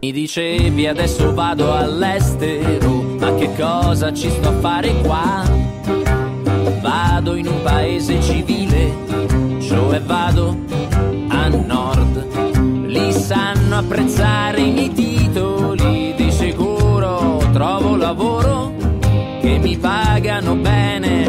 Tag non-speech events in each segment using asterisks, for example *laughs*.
Mi dicevi adesso vado all'estero, ma che cosa ci sto a fare qua? Vado in un paese civile, cioè vado a nord. Lì sanno apprezzare i miei titoli, di sicuro trovo lavoro che mi pagano bene,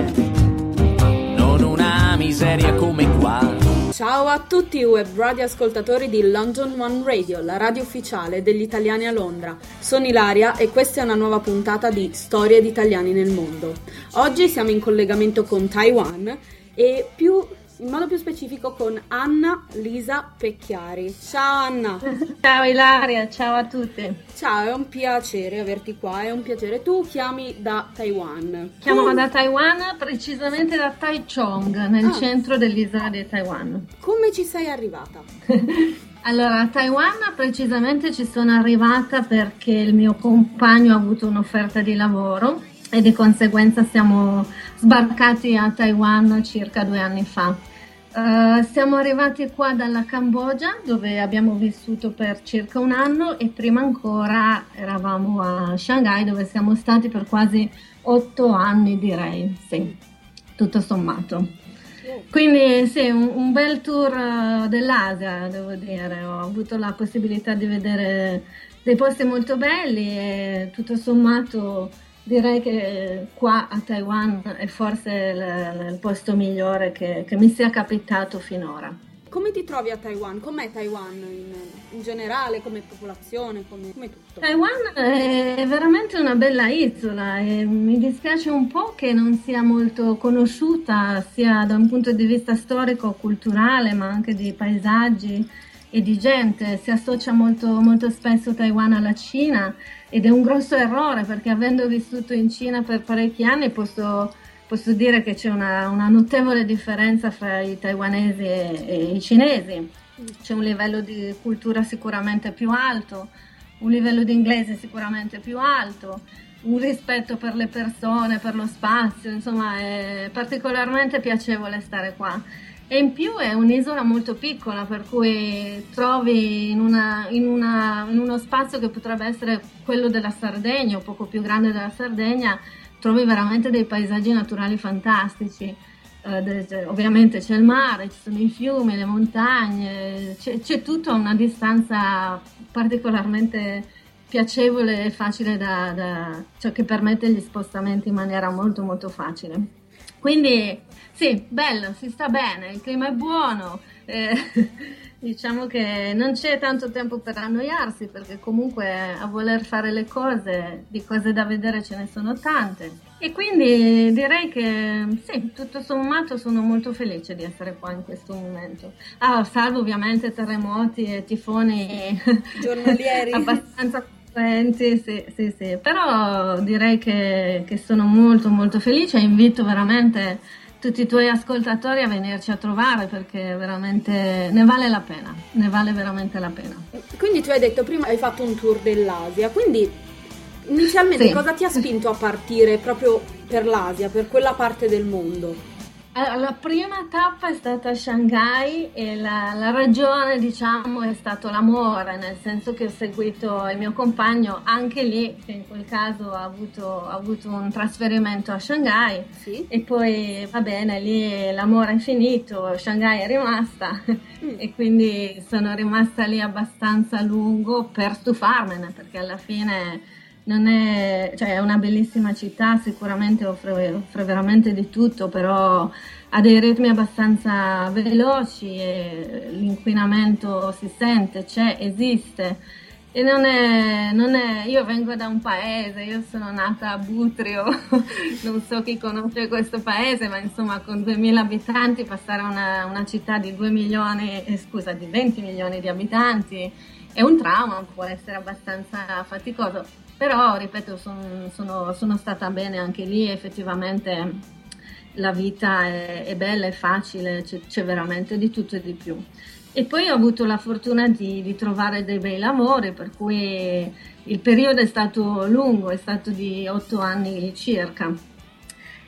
Ciao a tutti i web radio ascoltatori di London One Radio, la radio ufficiale degli italiani a Londra. Sono Ilaria e questa è una nuova puntata di Storie di italiani nel mondo. Oggi siamo in collegamento con Taiwan e più in modo più specifico con Anna Lisa Pecchiari. Ciao Anna! Ciao Ilaria, ciao a tutti! Ciao, è un piacere averti qua, è un piacere. Tu chiami da Taiwan. Chiamo tu... da Taiwan, precisamente da Taichung, nel ah. centro dell'isola di Taiwan. Come ci sei arrivata? *laughs* Allora, a Taiwan precisamente ci sono arrivata perché il mio compagno ha avuto un'offerta di lavoro e di conseguenza siamo sbarcati a Taiwan circa due anni fa. Uh, siamo arrivati qua dalla Cambogia dove abbiamo vissuto per circa un anno e prima ancora eravamo a Shanghai dove siamo stati per quasi otto anni direi, sì, tutto sommato. Quindi sì, un, un bel tour uh, dell'Asia devo dire, ho avuto la possibilità di vedere dei posti molto belli e tutto sommato Direi che qua a Taiwan è forse il, il posto migliore che, che, mi sia capitato finora. Come ti trovi a Taiwan? Com'è Taiwan in, in generale, come popolazione, come, come, tutto? Taiwan è veramente una bella isola e mi dispiace un po' che non sia molto conosciuta sia da un punto di vista storico, culturale, ma anche di paesaggi e di gente. Si associa molto, molto spesso Taiwan alla Cina ed è un grosso errore perché avendo vissuto in Cina per parecchi anni posso, posso dire che c'è una, una, notevole differenza fra i taiwanesi e, e i cinesi. C'è un livello di cultura sicuramente più alto, un livello di inglese sicuramente più alto, un rispetto per le persone, per lo spazio, insomma è particolarmente piacevole stare qua. E in più è un'isola molto piccola, per cui trovi in, una, in, una, in, uno spazio che potrebbe essere quello della Sardegna o poco più grande della Sardegna, trovi veramente dei paesaggi naturali fantastici. Eh, ovviamente c'è il mare, ci sono i fiumi, le montagne, c'è, c'è tutto a una distanza particolarmente piacevole e facile da, da, cioè che permette gli spostamenti in maniera molto molto facile. Quindi sì, bello, si sta bene, il clima è buono, eh, *laughs* diciamo che non c'è tanto tempo per annoiarsi perché comunque a voler fare le cose, di cose da vedere ce ne sono tante. E quindi direi che sì, tutto sommato sono molto felice di essere qua in questo momento. Ah, salvo ovviamente terremoti e tifoni giornalieri *laughs* abbastanza sì, sì, sì, sì, però direi che, che sono molto molto felice e invito veramente tutti i tuoi ascoltatori a venirci a trovare perché veramente ne vale la pena, ne vale veramente la pena. Quindi tu hai detto prima hai fatto un tour dell'Asia, quindi inizialmente sì. cosa ti ha spinto a partire proprio per l'Asia, per quella parte del mondo? La prima tappa è stata Shanghai e la, la, ragione diciamo è stato l'amore, nel senso che ho seguito il mio compagno anche lì, che in quel caso ha avuto, ha avuto un trasferimento a Shanghai sì. e poi va bene, lì l'amore è finito, Shanghai è rimasta mm. e quindi sono rimasta lì abbastanza a lungo per stufarmene perché alla fine è, cioè è una bellissima città, sicuramente offre, offre, veramente di tutto, però ha dei ritmi abbastanza veloci e l'inquinamento si sente, c'è, esiste. E non è, non è, io vengo da un paese, io sono nata a Butrio, *laughs* non so chi conosce questo paese, ma insomma con 2000 abitanti passare a una, una città di 2 milioni, eh, scusa, di 20 milioni di abitanti è un trauma, può essere abbastanza faticoso però, ripeto, son, sono, sono, stata bene anche lì, effettivamente la vita è, è bella, è facile, c'è, c'è, veramente di tutto e di più. E poi ho avuto la fortuna di, di trovare dei bei lavori, per cui il periodo è stato lungo, è stato di otto anni circa.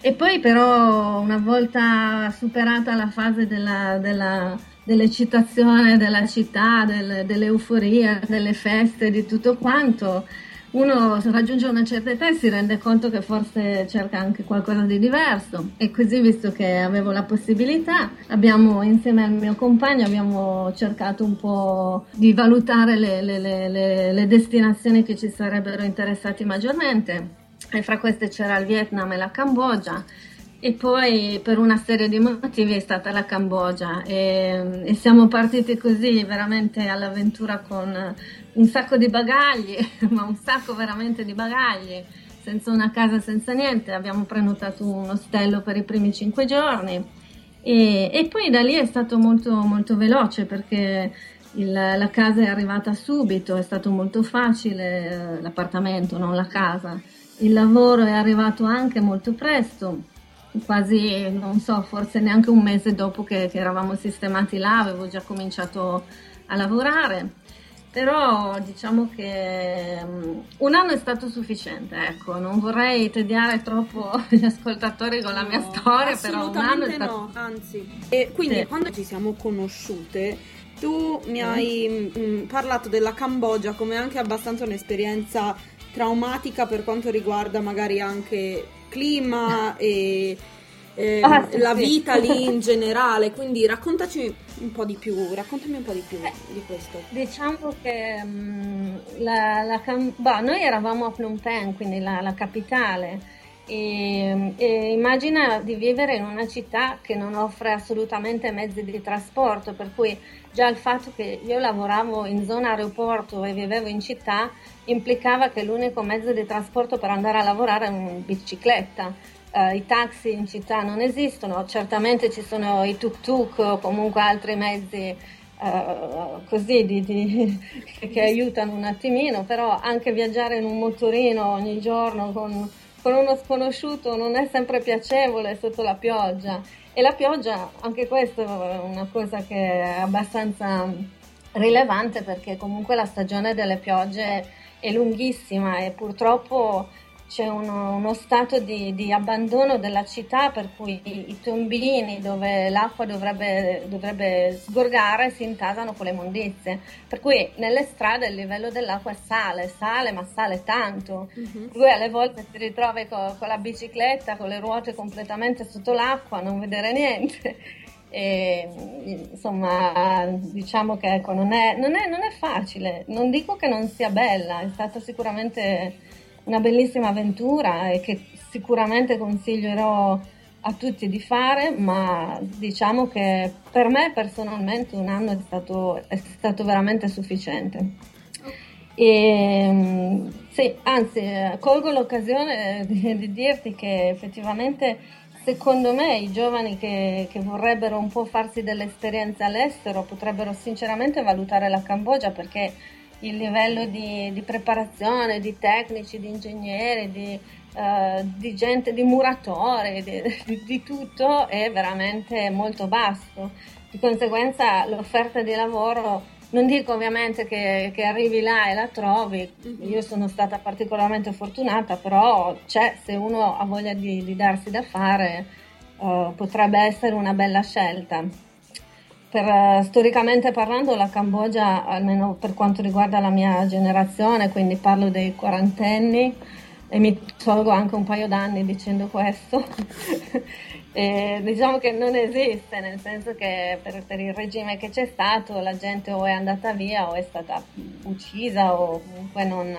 E poi però una volta superata la fase della, della dell'eccitazione della città, del, dell'euforia, delle feste, di tutto quanto, uno raggiunge una certa età e si rende conto che forse cerca anche qualcosa di diverso. E così visto che avevo la possibilità abbiamo insieme al mio compagno abbiamo cercato un po' di valutare le, le, le, le destinazioni che ci sarebbero interessati maggiormente. E fra queste c'era il Vietnam e la Cambogia e poi per una serie di motivi è stata la Cambogia. E, e, siamo partiti così veramente all'avventura con un sacco di bagagli, *laughs* ma un sacco veramente di bagagli, senza una casa, senza niente. Abbiamo prenotato un ostello per i primi cinque giorni. E, e poi da lì è stato molto, molto veloce perché il, la casa è arrivata subito, è stato molto facile, l'appartamento, non la casa. Il lavoro è arrivato anche molto presto quasi, non so, forse neanche un mese dopo che, che eravamo sistemati là, avevo già cominciato a lavorare però diciamo che um, un anno è stato sufficiente, ecco, non vorrei tediare troppo *laughs* gli ascoltatori con la no, mia storia, però un anno è stato... no, anzi. E quindi sì. quando ci siamo conosciute, tu mi hai mh, mm, parlato della Cambogia come anche abbastanza un'esperienza traumatica per quanto riguarda magari anche clima e eh, ah, sì, la vita sì. lì in generale, quindi raccontaci un po' di più, raccontami un po' di più eh, di questo. Diciamo che um, la, la, bah, noi eravamo a Phnom Penh, quindi la, la capitale, e, e, immagina di vivere in una città che non offre assolutamente mezzi di trasporto, per cui già il fatto che io lavoravo in zona aeroporto e vivevo in città implicava che l'unico mezzo di trasporto per andare a lavorare era una bicicletta. Uh, I taxi in città non esistono, certamente ci sono i tuk-tuk o comunque altri mezzi uh, così di, di, *laughs* che aiutano un attimino, però anche viaggiare in un motorino ogni giorno con, con uno sconosciuto non è sempre piacevole sotto la pioggia. E la pioggia, anche questa è una cosa che è abbastanza rilevante perché comunque la stagione delle piogge è lunghissima e purtroppo c'è uno, uno stato di, di, abbandono della città per cui i, i tombini dove l'acqua dovrebbe, dovrebbe, sgorgare si intasano con le mondizie. Per cui nelle strade il livello dell'acqua sale, sale, ma sale tanto. Uh-huh. Cui alle volte ti ritrovi con, con la bicicletta, con le ruote completamente sotto l'acqua, non vedere niente. E, insomma, diciamo che ecco, non, è, non, è, non è facile, non dico che non sia bella, è stata sicuramente una bellissima avventura e che sicuramente consiglierò a tutti di fare, ma diciamo che per me personalmente un anno è stato, è stato veramente sufficiente. E, sì, anzi, colgo l'occasione di, di dirti che effettivamente secondo me i giovani che, che, vorrebbero un po' farsi delle esperienze all'estero potrebbero sinceramente valutare la Cambogia perché il livello di, di preparazione di tecnici, di ingegneri, di, uh, di gente, di muratori, di, di, tutto è veramente molto basso. Di conseguenza l'offerta di lavoro non dico ovviamente che, che, arrivi là e la trovi, mm-hmm. io sono stata particolarmente fortunata, però c'è, se uno ha voglia di, di darsi da fare, uh, potrebbe essere una bella scelta. Per, uh, storicamente parlando, la Cambogia, almeno per quanto riguarda la mia generazione, quindi parlo dei quarantenni, e mi tolgo anche un paio d'anni dicendo questo, *laughs* E diciamo che non esiste, nel senso che per, per, il regime che c'è stato la gente o è andata via o è stata uccisa o comunque non,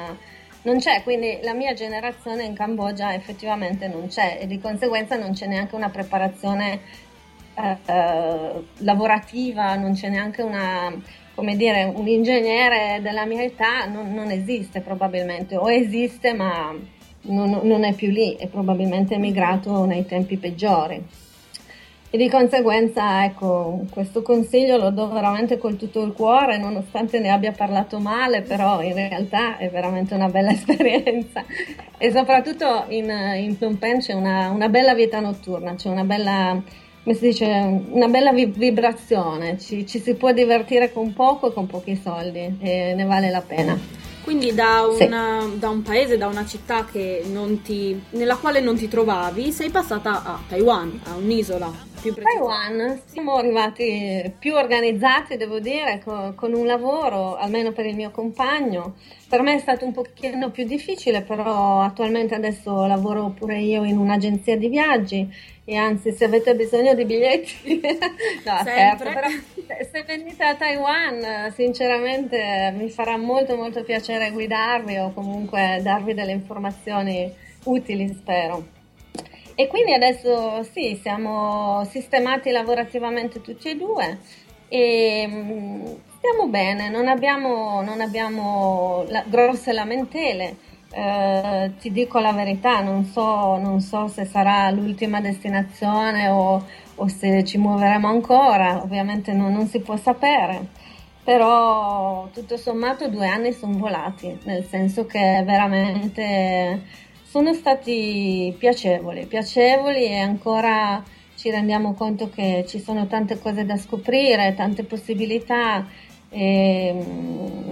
non c'è, quindi la mia generazione in Cambogia effettivamente non c'è e di conseguenza non c'è neanche una preparazione eh, lavorativa, non c'è neanche una, come dire, un ingegnere della mia età, non, non esiste probabilmente, o esiste ma non, non è più lì, è probabilmente emigrato nei tempi peggiori. E di conseguenza, ecco, questo consiglio lo do veramente con tutto il cuore, nonostante ne abbia parlato male, però in realtà è veramente una bella *laughs* esperienza. E soprattutto in, in Phnom Penh c'è una, una, bella vita notturna, c'è una bella, come si dice, una bella vibrazione, ci, ci si può divertire con poco e con pochi soldi e ne vale la pena. Quindi da, una, sì. da, un paese, da una città ti, nella quale non ti trovavi, sei passata a Taiwan, a un'isola più Taiwan siamo arrivati più organizzati, devo dire, con, con, un lavoro, almeno per il mio compagno. Per me è stato un pochino più difficile, però attualmente adesso lavoro pure io in un'agenzia di viaggi e anzi se avete bisogno di biglietti, *laughs* no scherzo, però se venite a Taiwan sinceramente mi farà molto molto piacere guidarvi o comunque darvi delle informazioni utili, spero. E quindi adesso sì, siamo sistemati lavorativamente tutti e due e mm, stiamo bene, non abbiamo, non abbiamo la, grosse lamentele. Eh, ti dico la verità, non so, non so se sarà l'ultima destinazione o, o, se ci muoveremo ancora, ovviamente non, non si può sapere però tutto sommato due anni sono volati, nel senso che veramente sono stati piacevoli, piacevoli e ancora ci rendiamo conto che ci sono tante cose da scoprire, tante possibilità e,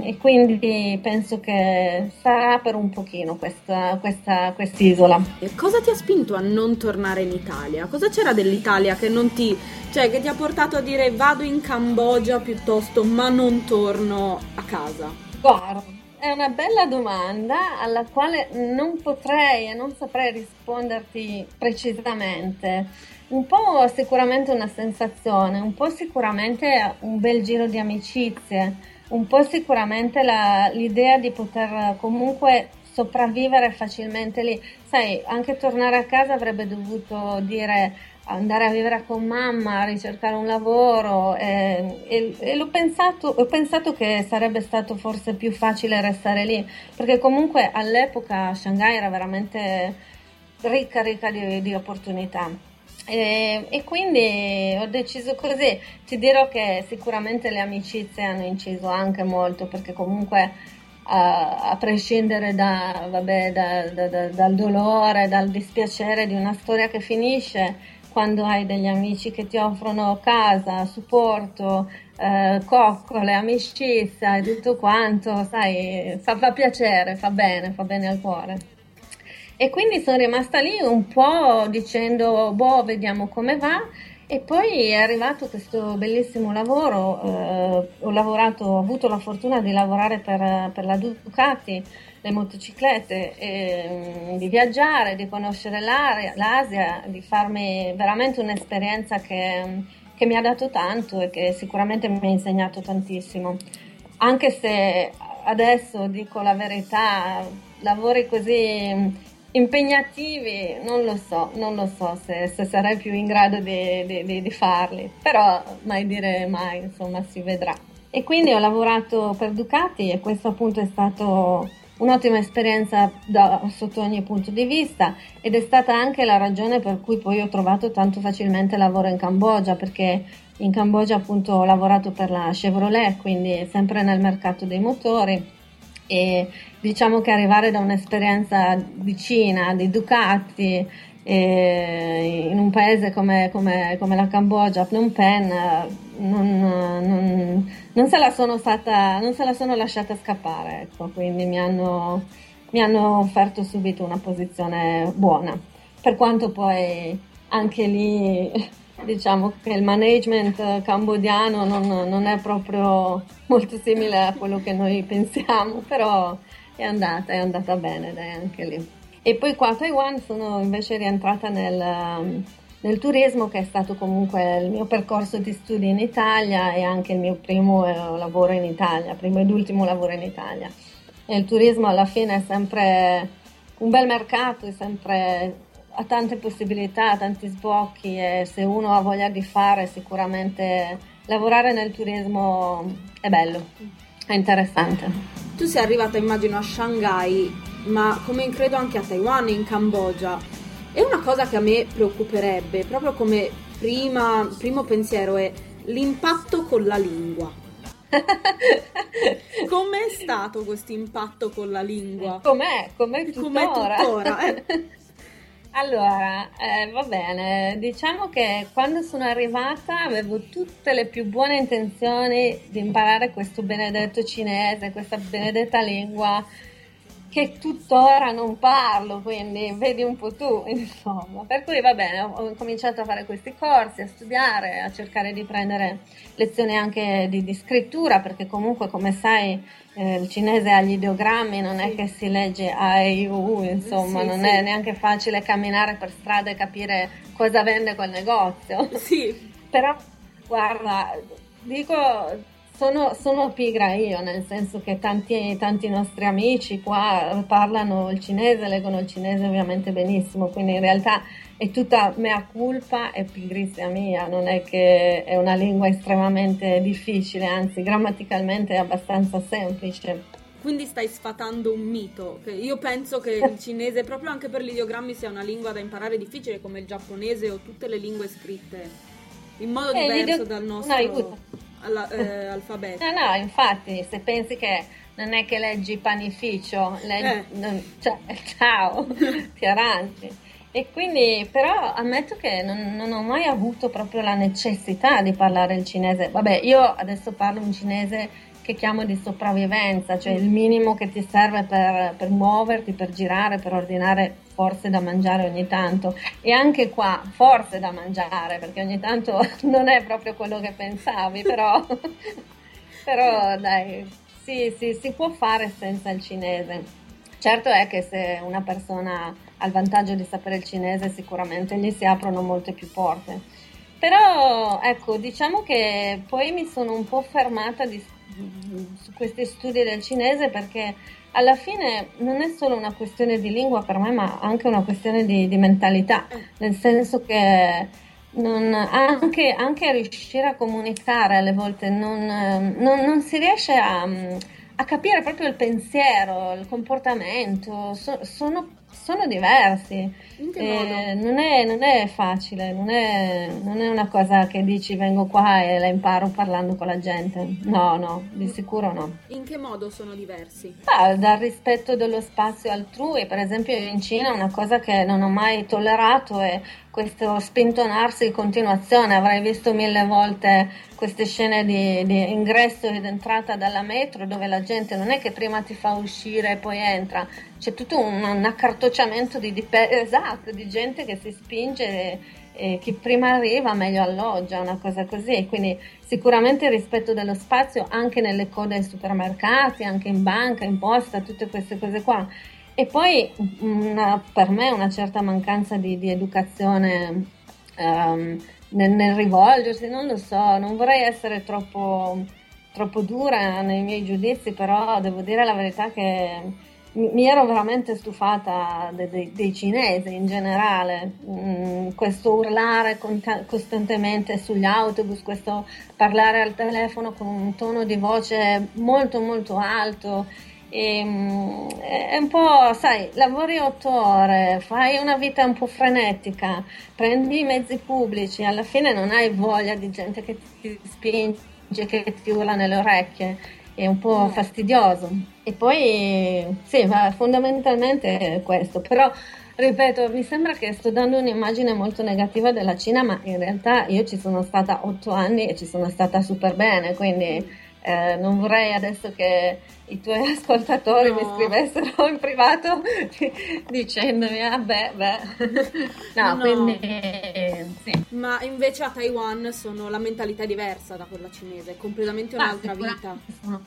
e quindi penso che sarà per un pochino questa, questa quest'isola. E cosa ti ha spinto a non tornare in Italia? Cosa c'era dell'Italia che non ti, cioè che ti ha portato a dire vado in Cambogia piuttosto ma non torno a casa? Guarda, è una bella domanda alla quale non potrei e non saprei risponderti precisamente. Un po' sicuramente una sensazione, un po' sicuramente un bel giro di amicizie, un po' sicuramente la, l'idea di poter comunque sopravvivere facilmente lì. Sai, anche tornare a casa avrebbe dovuto dire andare a vivere con mamma, ricercare un lavoro e, e, e pensato, ho pensato che sarebbe stato forse più facile restare lì, perché comunque all'epoca Shanghai era veramente ricca, ricca di, di opportunità. E, e, quindi ho deciso così. Ti dirò che sicuramente le amicizie hanno inciso anche molto perché comunque a, a prescindere da, vabbè, da, da, dal dolore, dal dispiacere di una storia che finisce, quando hai degli amici che ti offrono casa, supporto, eh, coccole, amicizia e tutto quanto, sai, fa, fa piacere, fa bene, fa bene al cuore. E quindi sono rimasta lì un po' dicendo, boh, vediamo come va. E poi è arrivato questo bellissimo lavoro, eh, ho lavorato, ho avuto la fortuna di lavorare per, per la Ducati, le motociclette, e, di viaggiare, di conoscere l'Asia, di farmi veramente un'esperienza che, che mi ha dato tanto e che sicuramente mi ha insegnato tantissimo. Anche se adesso dico la verità, lavori così impegnativi, non lo so, non lo so se, se sarei più in grado di, di, di, farli, però mai dire mai, insomma, si vedrà. E quindi ho lavorato per Ducati e questo appunto è stato un'ottima esperienza da, sotto ogni punto di vista ed è stata anche la ragione per cui poi ho trovato tanto facilmente lavoro in Cambogia perché in Cambogia appunto ho lavorato per la Chevrolet quindi sempre nel mercato dei motori e diciamo che arrivare da un'esperienza vicina di Ducati eh, in un paese come, come, come, la Cambogia, Phnom Penh, non, non, non, se la sono stata, non se la sono lasciata scappare, ecco, quindi mi hanno, mi hanno offerto subito una posizione buona, per quanto poi anche lì diciamo che il management cambodiano non, non, è proprio molto simile a quello che noi pensiamo, però è andata, è andata bene dai, anche lì. E poi qua a Taiwan sono invece rientrata nel, nel turismo che è stato comunque il mio percorso di studi in Italia e anche il mio primo eh, lavoro in Italia, primo ed ultimo lavoro in Italia. E il turismo alla fine è sempre un bel mercato, è sempre ha tante possibilità, tanti sbocchi e se uno ha voglia di fare sicuramente lavorare nel turismo è bello, è interessante. Tu sei arrivata immagino a Shanghai, ma come credo anche a Taiwan, in Cambogia. E una cosa che a me preoccuperebbe, proprio come prima, primo pensiero, è l'impatto con la lingua. *laughs* Com'è stato questo impatto con la lingua? Com'è? Com'è tuttora? Com'è tuttora? Eh. *laughs* Allora, eh, va bene, diciamo che quando sono arrivata avevo tutte le più buone intenzioni di imparare questo benedetto cinese, questa benedetta lingua che tuttora non parlo, quindi vedi un po' tu, *laughs* insomma. Per cui va bene, ho cominciato a fare questi corsi, a studiare, a cercare di prendere lezioni anche di, di scrittura, perché comunque, come sai, eh, il cinese ha gli ideogrammi, non è che si legge A, E, U, insomma, sì, non sì. è neanche facile camminare per strada e capire cosa vende quel negozio. Sì. *laughs* Però, guarda, dico sono, sono, pigra io, nel senso che tanti, tanti, nostri amici qua parlano il cinese, leggono il cinese ovviamente benissimo, quindi in realtà è tutta mea culpa e pigrizia mia, non è che è una lingua estremamente difficile, anzi grammaticalmente è abbastanza semplice. Quindi stai sfatando un mito, io penso che il *laughs* cinese proprio anche per gli ideogrammi sia una lingua da imparare difficile come il giapponese o tutte le lingue scritte in modo eh, diverso ideo... dal nostro... No, alla, eh, alfabeto. No, no, infatti, se pensi che non è che leggi panificio, leggi, eh. non, cioè, *laughs* ciao, ti arrangi. E quindi, però, ammetto che non, non, ho mai avuto proprio la necessità di parlare il cinese. Vabbè, io adesso parlo un cinese che chiamo di sopravvivenza, cioè il minimo che ti serve per, per muoverti, per girare, per ordinare forse da mangiare ogni tanto. E anche qua, forse da mangiare, perché ogni tanto *laughs* non è proprio quello che pensavi, però, *laughs* però dai, sì, sì, si può fare senza il cinese. Certo è che se una persona ha il vantaggio di sapere il cinese, sicuramente gli si aprono molte più porte. Però ecco, diciamo che poi mi sono un po' fermata di, su questi studi del cinese perché alla fine non è solo una questione di lingua per me, ma anche una questione di, di mentalità, nel senso che non, anche, anche, riuscire a comunicare alle volte non, non, non si riesce a, a, capire proprio il pensiero, il comportamento, so, sono sono diversi. Eh, non, è, non, è, facile, non è, non è, una cosa che dici vengo qua e la imparo parlando con la gente. No, no, di sicuro no. In che modo sono diversi? Ah, dal rispetto dello spazio altrui, per esempio in Cina una cosa che non ho mai tollerato è questo spintonarsi in continuazione. Avrei visto mille volte queste scene di, di, ingresso ed entrata dalla metro dove la gente non è che prima ti fa uscire e poi entra, c'è tutto un, un accartocciamento di, di, esatto, di gente che si spinge e, e chi prima arriva meglio alloggia, una cosa così. Quindi sicuramente il rispetto dello spazio anche nelle code ai supermercati, anche in banca, in posta, tutte queste cose qua. E poi una, per me una certa mancanza di, di educazione um, nel, nel, rivolgersi, non lo so, non vorrei essere troppo, troppo dura nei miei giudizi, però devo dire la verità che mi ero veramente stufata de, de, dei cinesi in generale, mm, questo urlare cont- costantemente sugli autobus, questo parlare al telefono con un tono di voce molto molto alto e, ehm, è un po', sai, lavori otto ore, fai una vita un po' frenetica, prendi i mezzi pubblici, alla fine non hai voglia di gente che ti spinge, che ti urla nelle orecchie, è un po' fastidioso. E poi, sì, fondamentalmente è questo, però ripeto, mi sembra che sto dando un'immagine molto negativa della Cina, ma in realtà io ci sono stata otto anni e ci sono stata super bene, quindi eh, non vorrei adesso che i tuoi *laughs* ascoltatori no. mi scrivessero in privato dicendomi ah beh beh *laughs* no, no. quindi sì. ma invece a Taiwan sono la mentalità diversa da quella cinese è completamente un'altra vita sono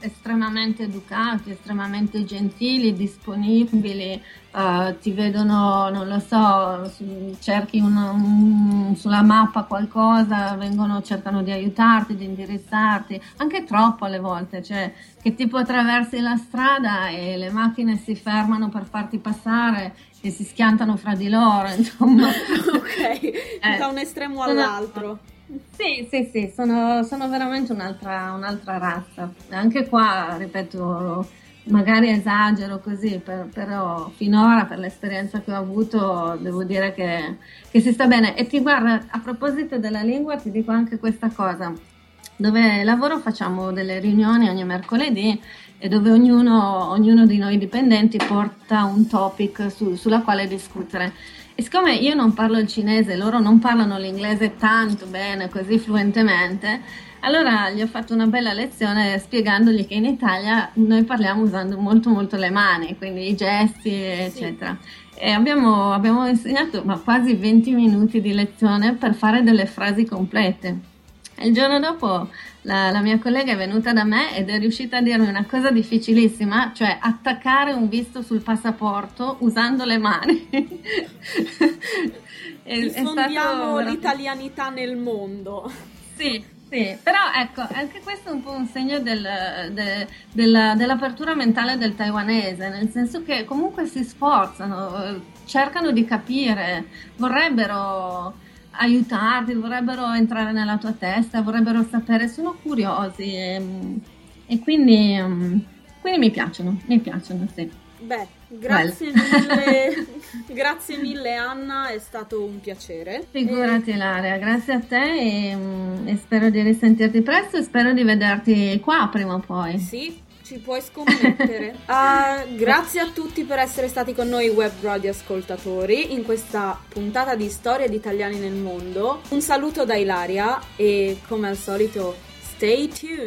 estremamente educati, estremamente gentili, disponibili, uh, ti vedono, non lo so, su, cerchi un, un, sulla mappa qualcosa, vengono, cercano di aiutarti, di indirizzarti, anche troppo alle volte, cioè che tipo attraversi la strada e le macchine si fermano per farti passare e si schiantano fra di loro, *laughs* insomma. ok, eh, da un estremo all'altro. Sì, sì, sì, sono, sono veramente un'altra, un'altra, razza. Anche qua, ripeto, magari esagero così, per, però finora per l'esperienza che ho avuto devo dire che, che si sta bene. E ti guarda, a proposito della lingua ti dico anche questa cosa. Dove lavoro facciamo delle riunioni ogni mercoledì e dove ognuno, ognuno di noi dipendenti porta un topic su, sulla quale discutere. E siccome io non parlo il cinese, loro non parlano l'inglese tanto bene, così fluentemente, Allora gli ho fatto una bella lezione spiegandogli che in Italia noi parliamo usando molto molto le mani, quindi i gesti, eccetera. Sì. E abbiamo, abbiamo insegnato ma, quasi 20 minuti di lezione per fare delle frasi complete. E il giorno dopo la, la, mia collega è venuta da me ed è riuscita a dirmi una cosa difficilissima, cioè attaccare un visto sul passaporto usando le mani. *laughs* Diffondiamo l'italianità nel mondo. Sì, sì, però ecco, anche questo è un po' un segno del, de, della, dell'apertura mentale del taiwanese, nel senso che comunque si sforzano, cercano di capire, vorrebbero aiutarti, vorrebbero entrare nella tua testa, vorrebbero sapere, sono curiosi e, e quindi, quindi, mi piacciono, mi piacciono, sì. Beh, grazie mille, *laughs* grazie mille Anna, è stato un piacere. Figurati e... Ilaria, grazie a te e, e spero di risentirti presto e spero di vederti qua prima o poi. Sì, ci puoi scommettere. uh, *laughs* grazie a tutti per essere stati con noi web radio ascoltatori in questa puntata di Storia di Italiani nel mondo. Un saluto da Ilaria e come al solito stay tuned.